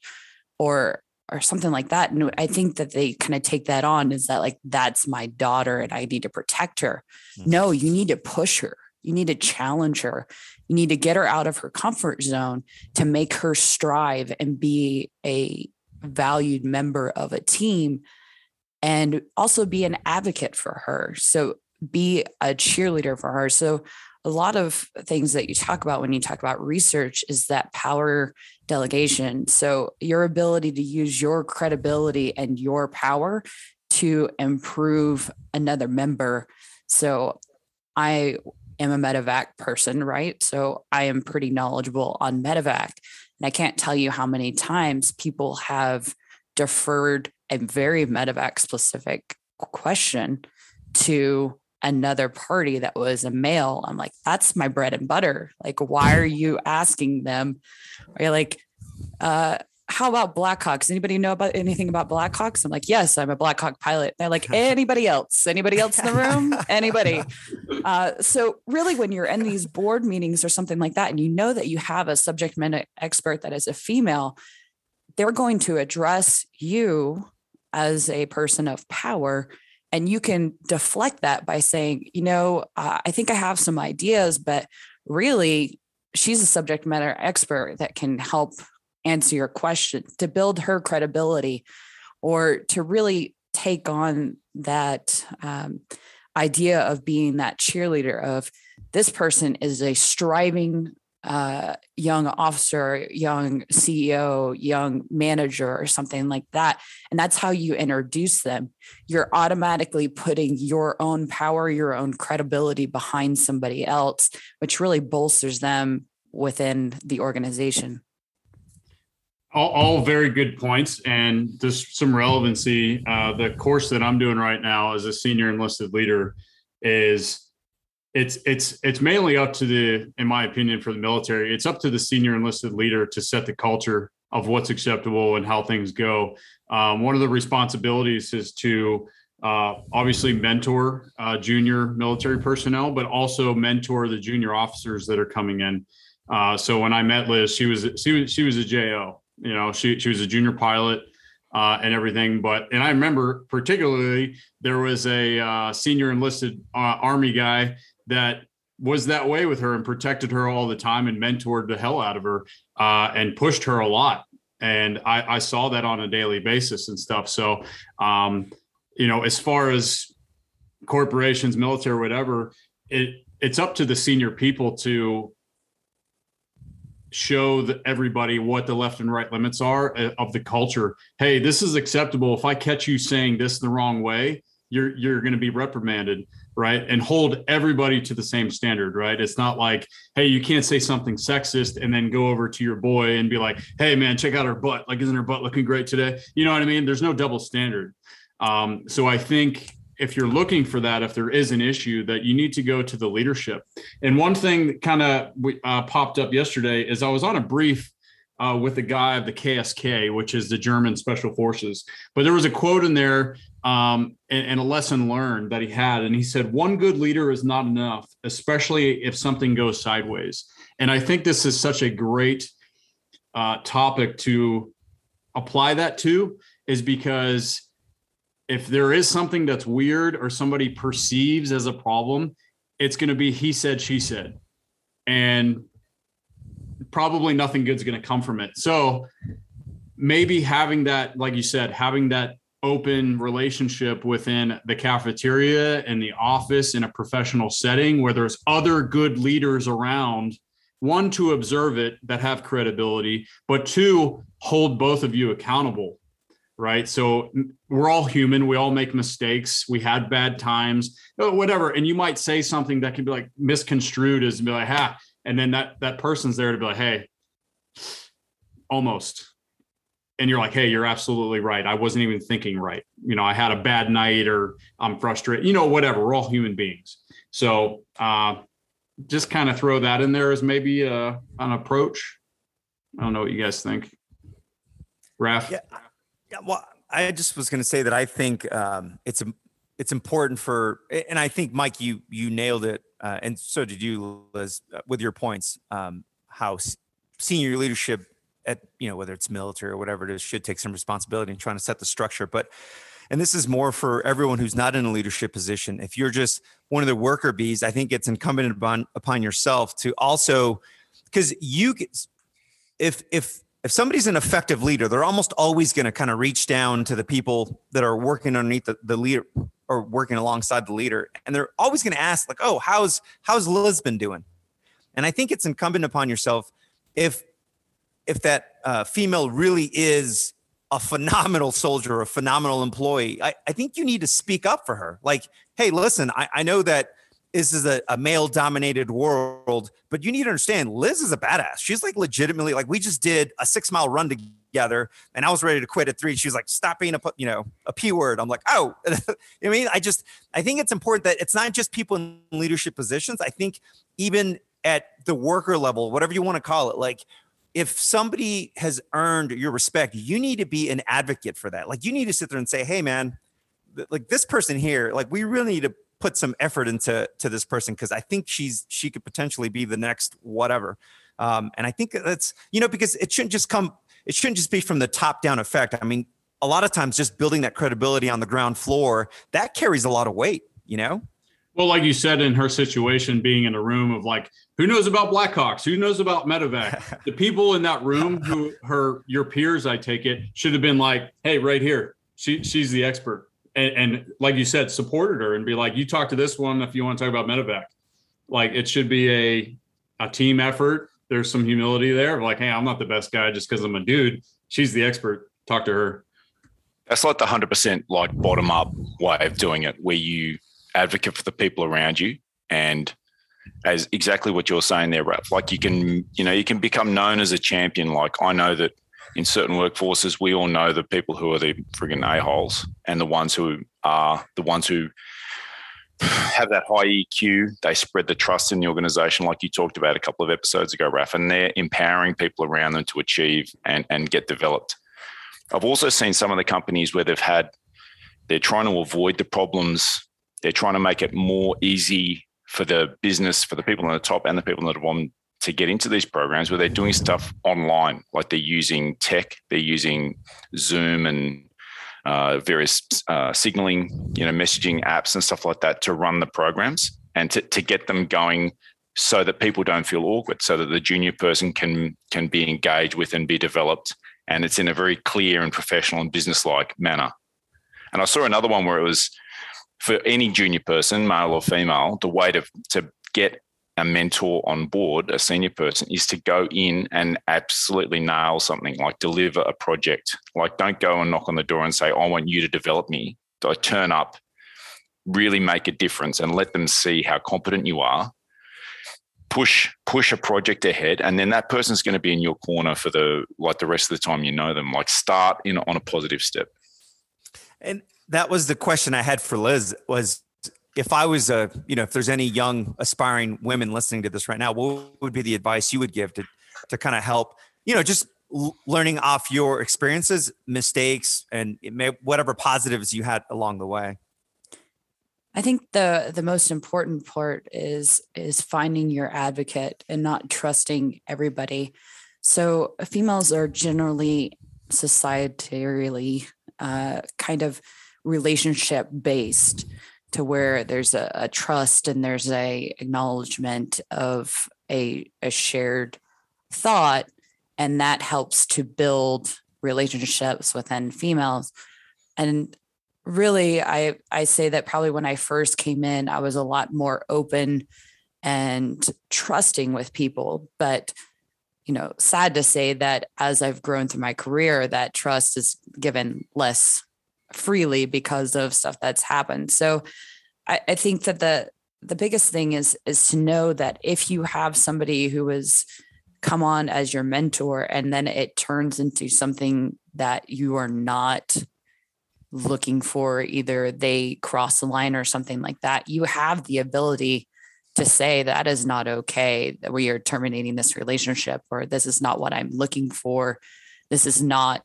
or or something like that. And I think that they kind of take that on is that like that's my daughter and I need to protect her. Mm-hmm. No, you need to push her. You need to challenge her. You need to get her out of her comfort zone to make her strive and be a valued member of a team and also be an advocate for her. So be a cheerleader for her. So a lot of things that you talk about when you talk about research is that power delegation. So, your ability to use your credibility and your power to improve another member. So, I am a medevac person, right? So, I am pretty knowledgeable on medevac. And I can't tell you how many times people have deferred a very medevac specific question to another party that was a male, I'm like, that's my bread and butter. Like, why are you asking them? Are you like, uh, how about Blackhawks? Anybody know about anything about Blackhawks? I'm like, yes, I'm a Blackhawk pilot. They're like, anybody else? Anybody else in the room? Anybody? Uh, so really, when you're in these board meetings or something like that, and you know that you have a subject matter expert that is a female, they're going to address you as a person of power and you can deflect that by saying, you know, uh, I think I have some ideas, but really, she's a subject matter expert that can help answer your question to build her credibility or to really take on that um, idea of being that cheerleader of this person is a striving uh, young officer, young CEO, young manager, or something like that. And that's how you introduce them. You're automatically putting your own power, your own credibility behind somebody else, which really bolsters them within the organization. All, all very good points, and just some relevancy. Uh, the course that I'm doing right now as a senior enlisted leader is it's it's it's mainly up to the in my opinion for the military it's up to the senior enlisted leader to set the culture of what's acceptable and how things go. Um, one of the responsibilities is to uh, obviously mentor uh, junior military personnel but also mentor the junior officers that are coming in. Uh, so when i met liz she was she was she was a jo you know she, she was a junior pilot uh, and everything. But and I remember particularly there was a uh, senior enlisted uh, army guy that was that way with her and protected her all the time and mentored the hell out of her uh, and pushed her a lot. And I, I, saw that on a daily basis and stuff. So, um, you know, as far as corporations, military, whatever, it it's up to the senior people to show the, everybody what the left and right limits are uh, of the culture. Hey, this is acceptable. If I catch you saying this the wrong way, you're you're going to be reprimanded right? And hold everybody to the same standard right? It's not like hey you can't say something sexist and then go over to your boy and be like hey man check out her butt. Like isn't her butt looking great today? You know what i mean? There's no double standard. Um, so i think if you're looking for that if there is an issue that you need to go to the leadership and one thing that kind of uh, popped up yesterday is i was on a brief uh, with a guy of the KSK, which is the German Special Forces. But there was a quote in there um, and, and, a lesson learned that he had. And he said, One good leader is not enough, especially if something goes sideways. And I think this is such a great uh, topic to apply that to, is because if there is something that's weird or somebody perceives as a problem, it's going to be he said, she said. And probably nothing good's going to come from it. So maybe having that, like you said, having that open relationship within the cafeteria and the office in a professional setting where there's other good leaders around one to observe it that have credibility but two hold both of you accountable right so we're all human we all make mistakes we had bad times whatever and you might say something that can be like misconstrued as be like ha and then that that person's there to be like hey almost and you're like, hey, you're absolutely right. I wasn't even thinking right. You know, I had a bad night or I'm frustrated, you know, whatever. We're all human beings. So uh, just kind of throw that in there as maybe uh, an approach. I don't know what you guys think. Raf? Yeah. Yeah well, I just was going to say that I think um, it's it's important for, and I think Mike, you you nailed it, uh, and so did you, Liz, uh, with your points. Um, how senior leadership at you know whether it's military or whatever it is should take some responsibility in trying to set the structure but and this is more for everyone who's not in a leadership position if you're just one of the worker bees i think it's incumbent upon upon yourself to also because you if if if somebody's an effective leader they're almost always going to kind of reach down to the people that are working underneath the, the leader or working alongside the leader and they're always going to ask like oh how's how's Liz been doing and i think it's incumbent upon yourself if if that uh, female really is a phenomenal soldier, a phenomenal employee, I, I think you need to speak up for her. Like, hey, listen, I, I know that this is a, a male dominated world, but you need to understand Liz is a badass. She's like legitimately like we just did a six mile run together and I was ready to quit at three. She was like, stop being a you know a P word. I'm like, oh, I mean, I just I think it's important that it's not just people in leadership positions. I think even at the worker level, whatever you want to call it, like if somebody has earned your respect, you need to be an advocate for that. Like you need to sit there and say, "Hey, man, like this person here, like we really need to put some effort into to this person because I think she's she could potentially be the next whatever." Um, and I think that's you know because it shouldn't just come, it shouldn't just be from the top down effect. I mean, a lot of times just building that credibility on the ground floor that carries a lot of weight. You know. Well, like you said, in her situation, being in a room of like, who knows about Blackhawks? Who knows about Medevac? the people in that room, who her your peers, I take it, should have been like, hey, right here, she she's the expert, and, and like you said, supported her and be like, you talk to this one if you want to talk about Medevac. Like it should be a a team effort. There's some humility there, like, hey, I'm not the best guy just because I'm a dude. She's the expert. Talk to her. That's like the hundred percent like bottom up way of doing it, where you advocate for the people around you and as exactly what you're saying there, Ralph. Like you can, you know, you can become known as a champion. Like I know that in certain workforces, we all know the people who are the frigging a-holes and the ones who are the ones who have that high EQ. They spread the trust in the organization, like you talked about a couple of episodes ago, Raf, and they're empowering people around them to achieve and, and get developed. I've also seen some of the companies where they've had, they're trying to avoid the problems they're trying to make it more easy for the business, for the people on the top and the people the bottom to get into these programs where they're doing stuff online, like they're using tech, they're using Zoom and uh, various uh, signaling, you know, messaging apps and stuff like that to run the programs and to, to get them going so that people don't feel awkward, so that the junior person can can be engaged with and be developed, and it's in a very clear and professional and business-like manner. And I saw another one where it was for any junior person, male or female, the way to, to get a mentor on board, a senior person, is to go in and absolutely nail something, like deliver a project. Like, don't go and knock on the door and say, I want you to develop me. I turn up, really make a difference, and let them see how competent you are. Push push a project ahead, and then that person's going to be in your corner for the like the rest of the time you know them. Like, start in on a positive step. And that was the question I had for Liz was if I was a, you know, if there's any young aspiring women listening to this right now, what would be the advice you would give to, to kind of help, you know, just learning off your experiences, mistakes, and may, whatever positives you had along the way? I think the the most important part is is finding your advocate and not trusting everybody. So females are generally societally uh, kind of relationship based to where there's a, a, trust and there's a acknowledgement of a, a shared thought and that helps to build relationships within females. And really I I say that probably when I first came in, I was a lot more open and trusting with people. But you know, sad to say that as I've grown through my career, that trust is given less freely because of stuff that's happened. So I, I think that the the biggest thing is is to know that if you have somebody who is come on as your mentor and then it turns into something that you are not looking for either they cross the line or something like that you have the ability to say that is not okay that we are terminating this relationship or this is not what i'm looking for this is not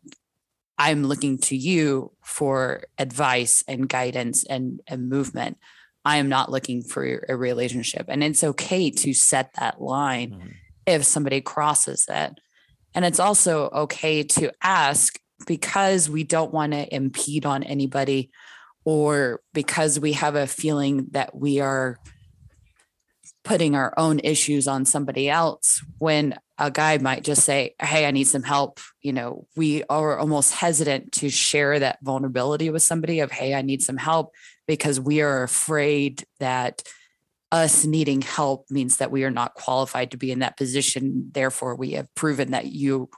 i'm looking to you for advice and guidance and, and movement i am not looking for a relationship and it's okay to set that line mm-hmm. if somebody crosses it. and it's also okay to ask because we don't want to impede on anybody or because we have a feeling that we are putting our own issues on somebody else when a guy might just say hey i need some help you know we are almost hesitant to share that vulnerability with somebody of hey i need some help because we are afraid that us needing help means that we are not qualified to be in that position therefore we have proven that you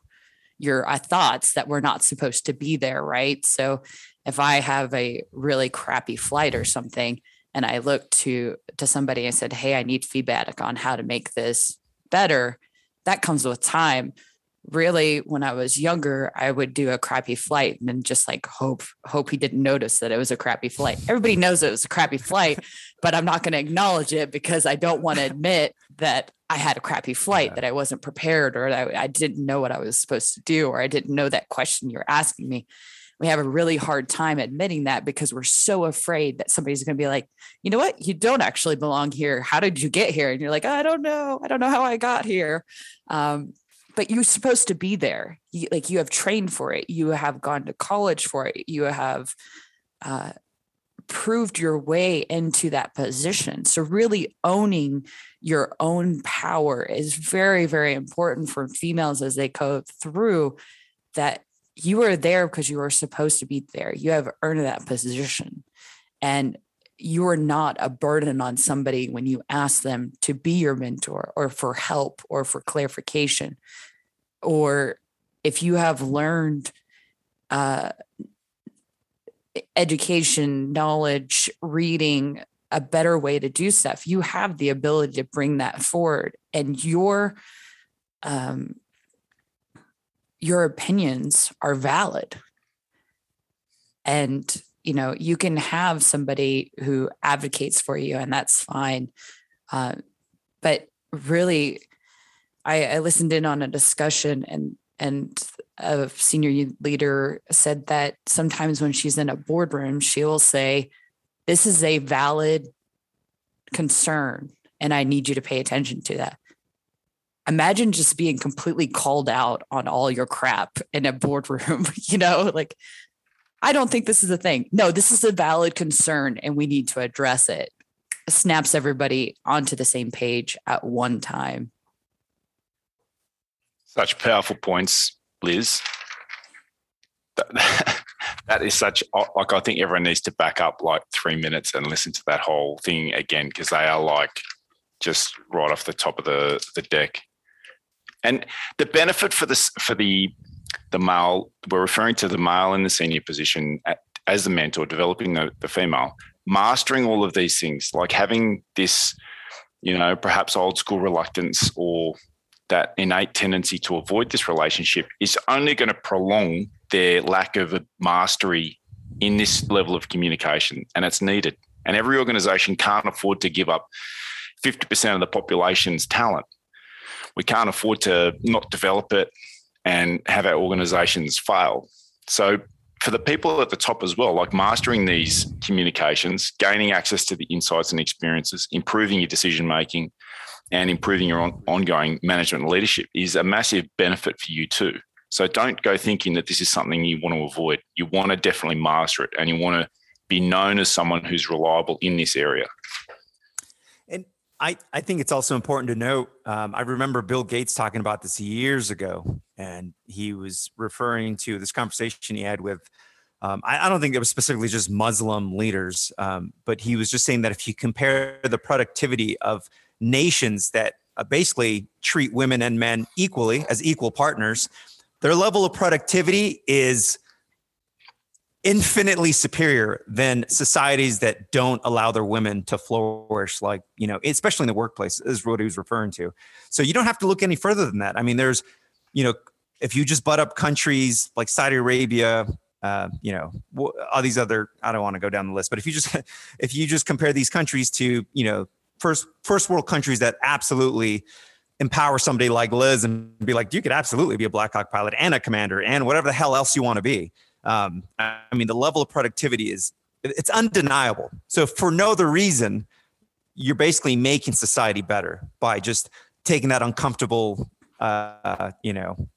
your uh, thoughts that we're not supposed to be there, right? So if I have a really crappy flight or something, and I look to to somebody and said, "Hey, I need feedback on how to make this better," that comes with time. Really, when I was younger, I would do a crappy flight and then just like hope hope he didn't notice that it was a crappy flight. Everybody knows it was a crappy flight, but I'm not going to acknowledge it because I don't want to admit that I had a crappy flight, yeah. that I wasn't prepared, or I, I didn't know what I was supposed to do, or I didn't know that question you're asking me. We have a really hard time admitting that because we're so afraid that somebody's going to be like, you know what, you don't actually belong here. How did you get here? And you're like, I don't know. I don't know how I got here. Um, but you're supposed to be there. You, like you have trained for it. You have gone to college for it. You have uh, proved your way into that position. So, really owning your own power is very, very important for females as they go through that you are there because you are supposed to be there. You have earned that position. And you are not a burden on somebody when you ask them to be your mentor or for help or for clarification. Or if you have learned uh, education, knowledge, reading, a better way to do stuff. You have the ability to bring that forward, and your um, your opinions are valid. And you know you can have somebody who advocates for you, and that's fine. Uh, but really, I, I listened in on a discussion, and and a senior leader said that sometimes when she's in a boardroom, she'll say, This is a valid concern, and I need you to pay attention to that. Imagine just being completely called out on all your crap in a boardroom, you know, like, I don't think this is a thing. No, this is a valid concern, and we need to address it. Snaps everybody onto the same page at one time. Such powerful points, Liz. That, is such like I think everyone needs to back up like three minutes and listen to that whole thing again because they are like just right off the top of the the deck. And the benefit for this for the the male, we're referring to the male in the senior position at, as the mentor, developing the, the female, mastering all of these things, like having this, you know, perhaps old school reluctance or that innate tendency to avoid this relationship is only going to prolong their lack of mastery in this level of communication, and it's needed. And every organization can't afford to give up 50% of the population's talent. We can't afford to not develop it and have our organizations fail. So, for the people at the top as well, like mastering these communications, gaining access to the insights and experiences, improving your decision making, and improving your on, ongoing management and leadership is a massive benefit for you too. So don't go thinking that this is something you want to avoid. You want to definitely master it and you want to be known as someone who's reliable in this area. I, I think it's also important to note. Um, I remember Bill Gates talking about this years ago, and he was referring to this conversation he had with. Um, I, I, don't think it was specifically just Muslim leaders, um, but he was just saying that if you compare the productivity of nations that uh, basically treat women and men equally as equal partners, their level of productivity is infinitely superior than societies that don't allow their women to flourish like you know especially in the workplace is what he was referring to. So you don't have to look any further than that. I mean there's you know if you just butt up countries like saudi arabia uh, you know all these other i don't want to go down the list but if you just if you just compare these countries to you know first first world countries that absolutely empower somebody like liz and be like you could absolutely be a black hawk pilot and a commander and whatever the hell else you want to be um, I mean, the level of productivity is it's undeniable. So for no other reason, you're basically making society better by just taking that uncomfortable, uh, you know,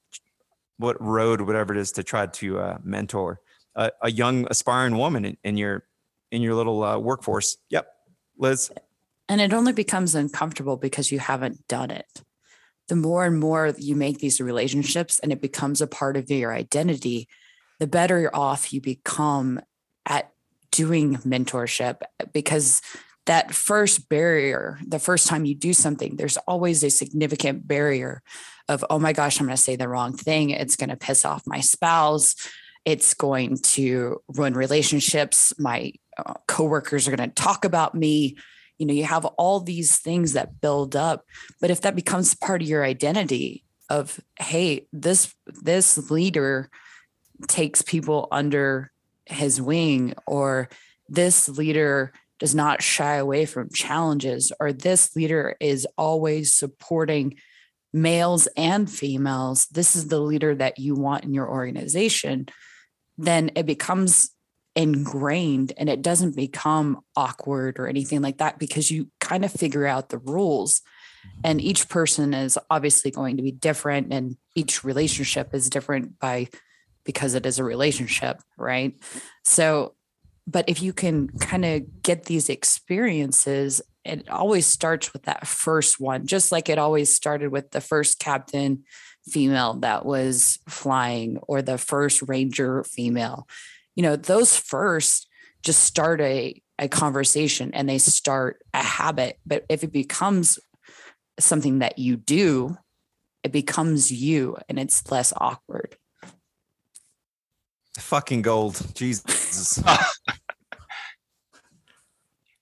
what road, whatever it is, to try to uh, mentor a, a, young aspiring woman in, in your in your little uh, workforce. Yep, Liz. And it only becomes uncomfortable because you haven't done it. The more and more you make these relationships, and it becomes a part of your identity, the better off you become at doing mentorship because that first barrier, the first time you do something, there's always a significant barrier of, oh my gosh, I'm going to say the wrong thing. It's going to piss off my spouse. It's going to ruin relationships. My uh, coworkers are going to talk about me. You know, you have all these things that build up. But if that becomes part of your identity of, hey, this this leader takes people under his wing or this leader does not shy away from challenges or this leader is always supporting males and females this is the leader that you want in your organization then it becomes ingrained and it doesn't become awkward or anything like that because you kind of figure out the rules. Mm-hmm. And each person is obviously going to be different and each relationship is different by because it is a relationship, right? So, but if you can kind of get these experiences, it always starts with that first one, just like it always started with the first captain female that was flying or the first ranger female. You know, those first just start a, a conversation and they start a habit. But if it becomes something that you do, it becomes you and it's less awkward. Fucking gold. Jesus.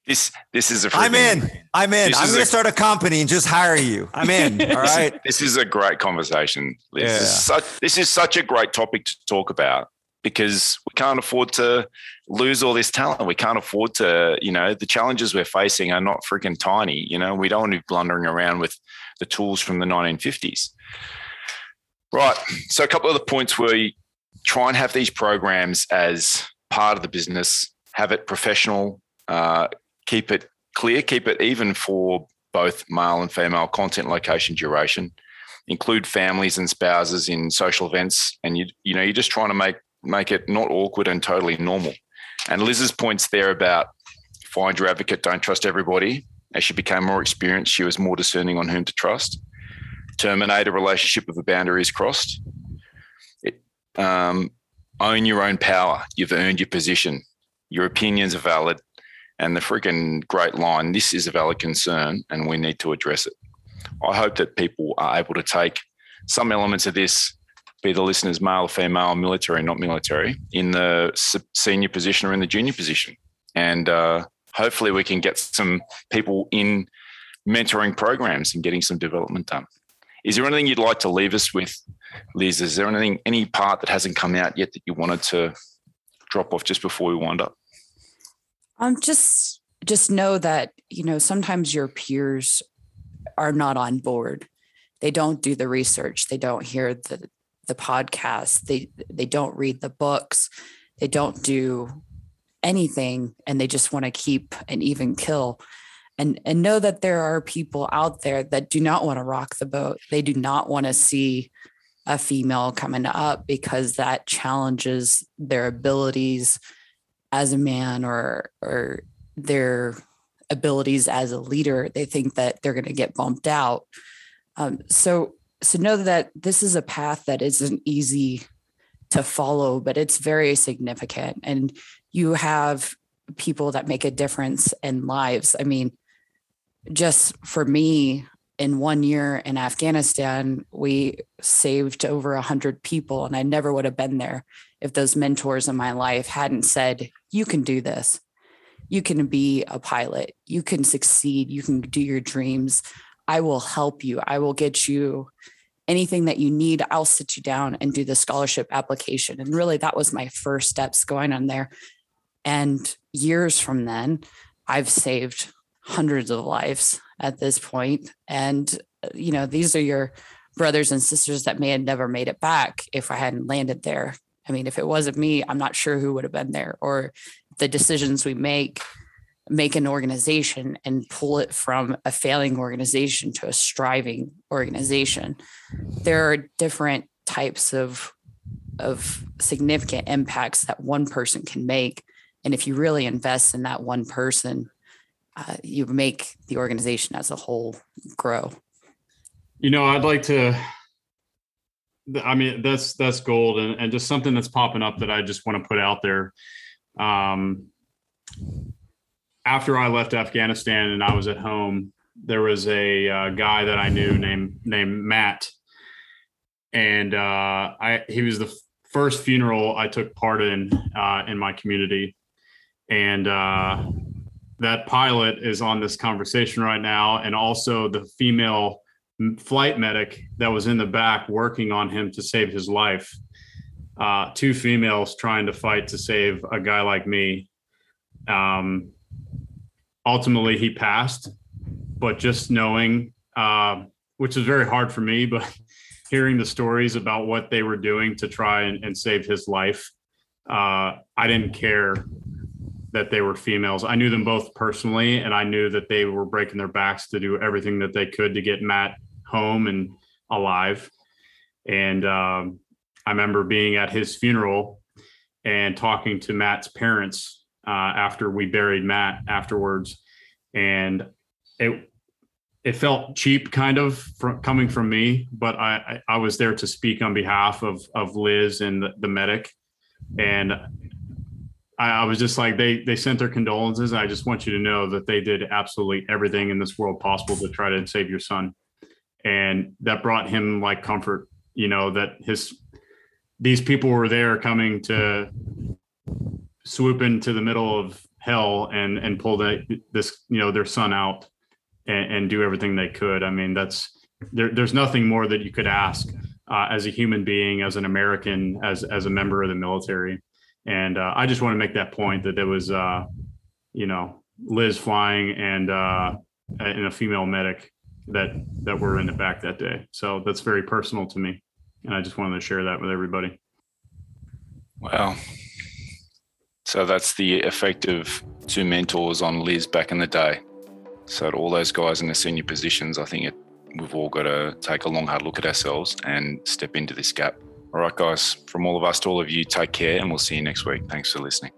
this this is a I'm in. I'm in. I'm going to start a company and just hire you. I'm in. All right. This is a great conversation. Liz. Yeah. This, is such, this is such a great topic to talk about because we can't afford to lose all this talent. We can't afford to, you know, the challenges we're facing are not freaking tiny. You know, we don't want to be blundering around with the tools from the 1950s. Right. So a couple of the points were try and have these programs as part of the business, have it professional, uh, keep it clear, keep it even for both male and female content, location, duration. Include families and spouses in social events, and you you know you're just trying to make make it not awkward and totally normal. And Liz's points there about find your advocate, don't trust everybody. As she became more experienced, she was more discerning on whom to trust. Terminate a relationship if a boundary is crossed um, own your own power. You've earned your position. Your opinions are valid. And the freaking great line this is a valid concern and we need to address it. I hope that people are able to take some elements of this, be the listeners male or female, military, not military, in the senior position or in the junior position. And uh, hopefully we can get some people in mentoring programs and getting some development done. Is there anything you'd like to leave us with Liz, is there anything, any part that hasn't come out yet that you wanted to drop off just before we wind up? Um, just just know that you know sometimes your peers are not on board. They don't do the research. They don't hear the the podcast. They they don't read the books. They don't do anything, and they just want to keep an even kill. And and know that there are people out there that do not want to rock the boat. They do not want to see a female coming up because that challenges their abilities as a man or or their abilities as a leader. They think that they're going to get bumped out. Um, so, so know that this is a path that isn't easy to follow, but it's very significant. And you have people that make a difference in lives. I mean, just for me, in one year in Afghanistan, we saved over a hundred people, and I never would have been there if those mentors in my life hadn't said, "You can do this. You can be a pilot. You can succeed. You can do your dreams. I will help you. I will get you anything that you need. I'll sit you down and do the scholarship application." And really, that was my first steps going on there. And years from then, I've saved hundreds of lives at this point. And uh, you know these are your brothers and sisters that may have never made it back if i hadn't landed there. I mean if it wasn't me i'm not sure who would have been there or the decisions we make make an organization and pull it from a failing organization to a striving organization. There are different types of of significant impacts that one person can make. And if you really invest in that one person uh, you make the organization as a whole grow. You know, I'd like to. I mean, that's that's gold, and, and just something that's popping up that I just want to put out there. Um, after I left Afghanistan and I was at home, there was a uh, guy that I knew named named Matt, and uh, I he was the first funeral I took part in uh, in my community, and uh, that pilot is on this conversation right now, and also the female flight medic that was in the back working on him to save his life. Uh, two females trying to fight to save a guy like me. Um, ultimately, he passed, but just knowing, uh, which is very hard for me, but hearing the stories about what they were doing to try and, and save his life, uh, I didn't care that they were females. I knew them both personally, and I knew that they were breaking their backs to do everything that they could to get Matt home and alive. And um, I remember being at his funeral and talking to Matt's parents uh, after we buried Matt afterwards, and it it felt cheap, kind of from, coming from me, but I I was there to speak on behalf of of Liz and the, the medic, and I, I was just like they they sent their condolences. I just want you to know that they did absolutely everything in this world possible to try to save your son, and that brought him like comfort. You know that his these people were there coming to swoop into the middle of hell and and pull this you know their son out and, and do everything they could. I mean that's there, there's nothing more that you could ask uh, as a human being, as an American, as as a member of the military. And uh, I just want to make that point that there was, uh, you know, Liz flying and uh, and a female medic that that were in the back that day. So that's very personal to me, and I just wanted to share that with everybody. Wow. So that's the effect of two mentors on Liz back in the day. So to all those guys in the senior positions, I think it, we've all got to take a long hard look at ourselves and step into this gap. All right, guys, from all of us to all of you, take care and we'll see you next week. Thanks for listening.